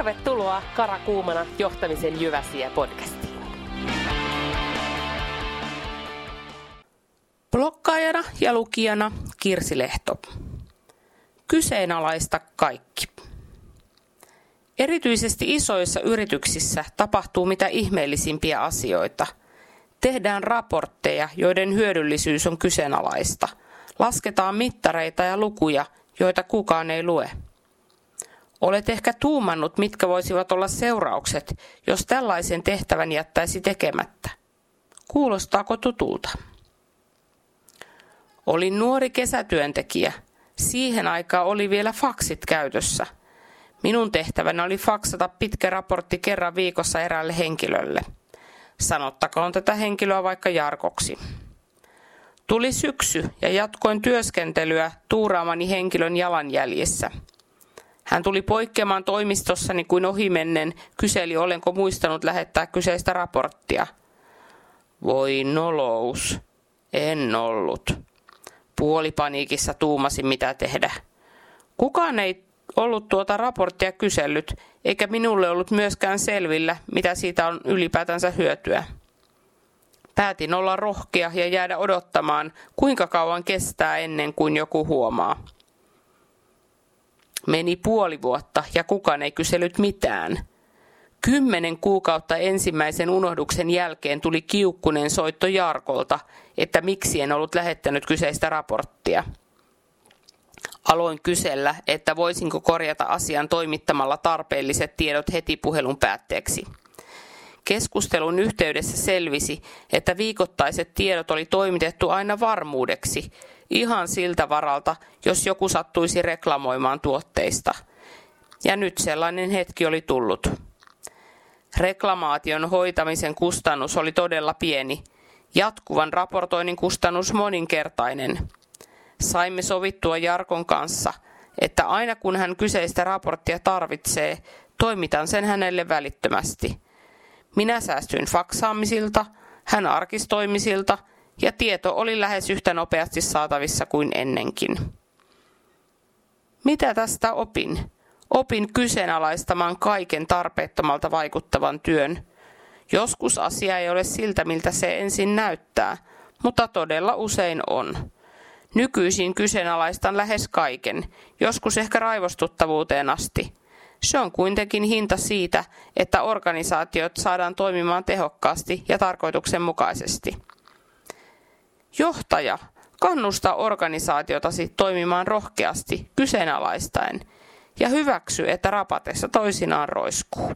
Tervetuloa Karakuumana johtamisen Jyväsiä podcastiin. Blokkaajana ja lukijana Kirsi Lehto. Kyseenalaista kaikki. Erityisesti isoissa yrityksissä tapahtuu mitä ihmeellisimpiä asioita. Tehdään raportteja, joiden hyödyllisyys on kyseenalaista. Lasketaan mittareita ja lukuja, joita kukaan ei lue. Olet ehkä tuumannut, mitkä voisivat olla seuraukset, jos tällaisen tehtävän jättäisi tekemättä. Kuulostaako tutulta? Olin nuori kesätyöntekijä. Siihen aikaan oli vielä faksit käytössä. Minun tehtävänä oli faksata pitkä raportti kerran viikossa eräälle henkilölle. Sanottakoon tätä henkilöä vaikka Jarkoksi. Tuli syksy ja jatkoin työskentelyä tuuraamani henkilön jalanjäljissä. Hän tuli poikkeamaan toimistossani kuin ohimennen, kyseli olenko muistanut lähettää kyseistä raporttia. Voi nolous, en ollut. Puolipaniikissa tuumasin mitä tehdä. Kukaan ei ollut tuota raporttia kysellyt, eikä minulle ollut myöskään selvillä, mitä siitä on ylipäätänsä hyötyä. Päätin olla rohkea ja jäädä odottamaan, kuinka kauan kestää ennen kuin joku huomaa. Meni puoli vuotta ja kukaan ei kysellyt mitään. Kymmenen kuukautta ensimmäisen unohduksen jälkeen tuli kiukkunen soitto Jarkolta, että miksi en ollut lähettänyt kyseistä raporttia. Aloin kysellä, että voisinko korjata asian toimittamalla tarpeelliset tiedot heti puhelun päätteeksi. Keskustelun yhteydessä selvisi, että viikoittaiset tiedot oli toimitettu aina varmuudeksi, ihan siltä varalta, jos joku sattuisi reklamoimaan tuotteista. Ja nyt sellainen hetki oli tullut. Reklamaation hoitamisen kustannus oli todella pieni, jatkuvan raportoinnin kustannus moninkertainen. Saimme sovittua Jarkon kanssa, että aina kun hän kyseistä raporttia tarvitsee, toimitan sen hänelle välittömästi – minä säästyin faksaamisilta, hän arkistoimisilta ja tieto oli lähes yhtä nopeasti saatavissa kuin ennenkin. Mitä tästä opin? Opin kyseenalaistamaan kaiken tarpeettomalta vaikuttavan työn. Joskus asia ei ole siltä, miltä se ensin näyttää, mutta todella usein on. Nykyisin kyseenalaistan lähes kaiken, joskus ehkä raivostuttavuuteen asti – se on kuitenkin hinta siitä, että organisaatiot saadaan toimimaan tehokkaasti ja tarkoituksenmukaisesti. Johtaja, kannusta organisaatiotasi toimimaan rohkeasti kyseenalaistaen ja hyväksy, että rapatessa toisinaan roiskuu.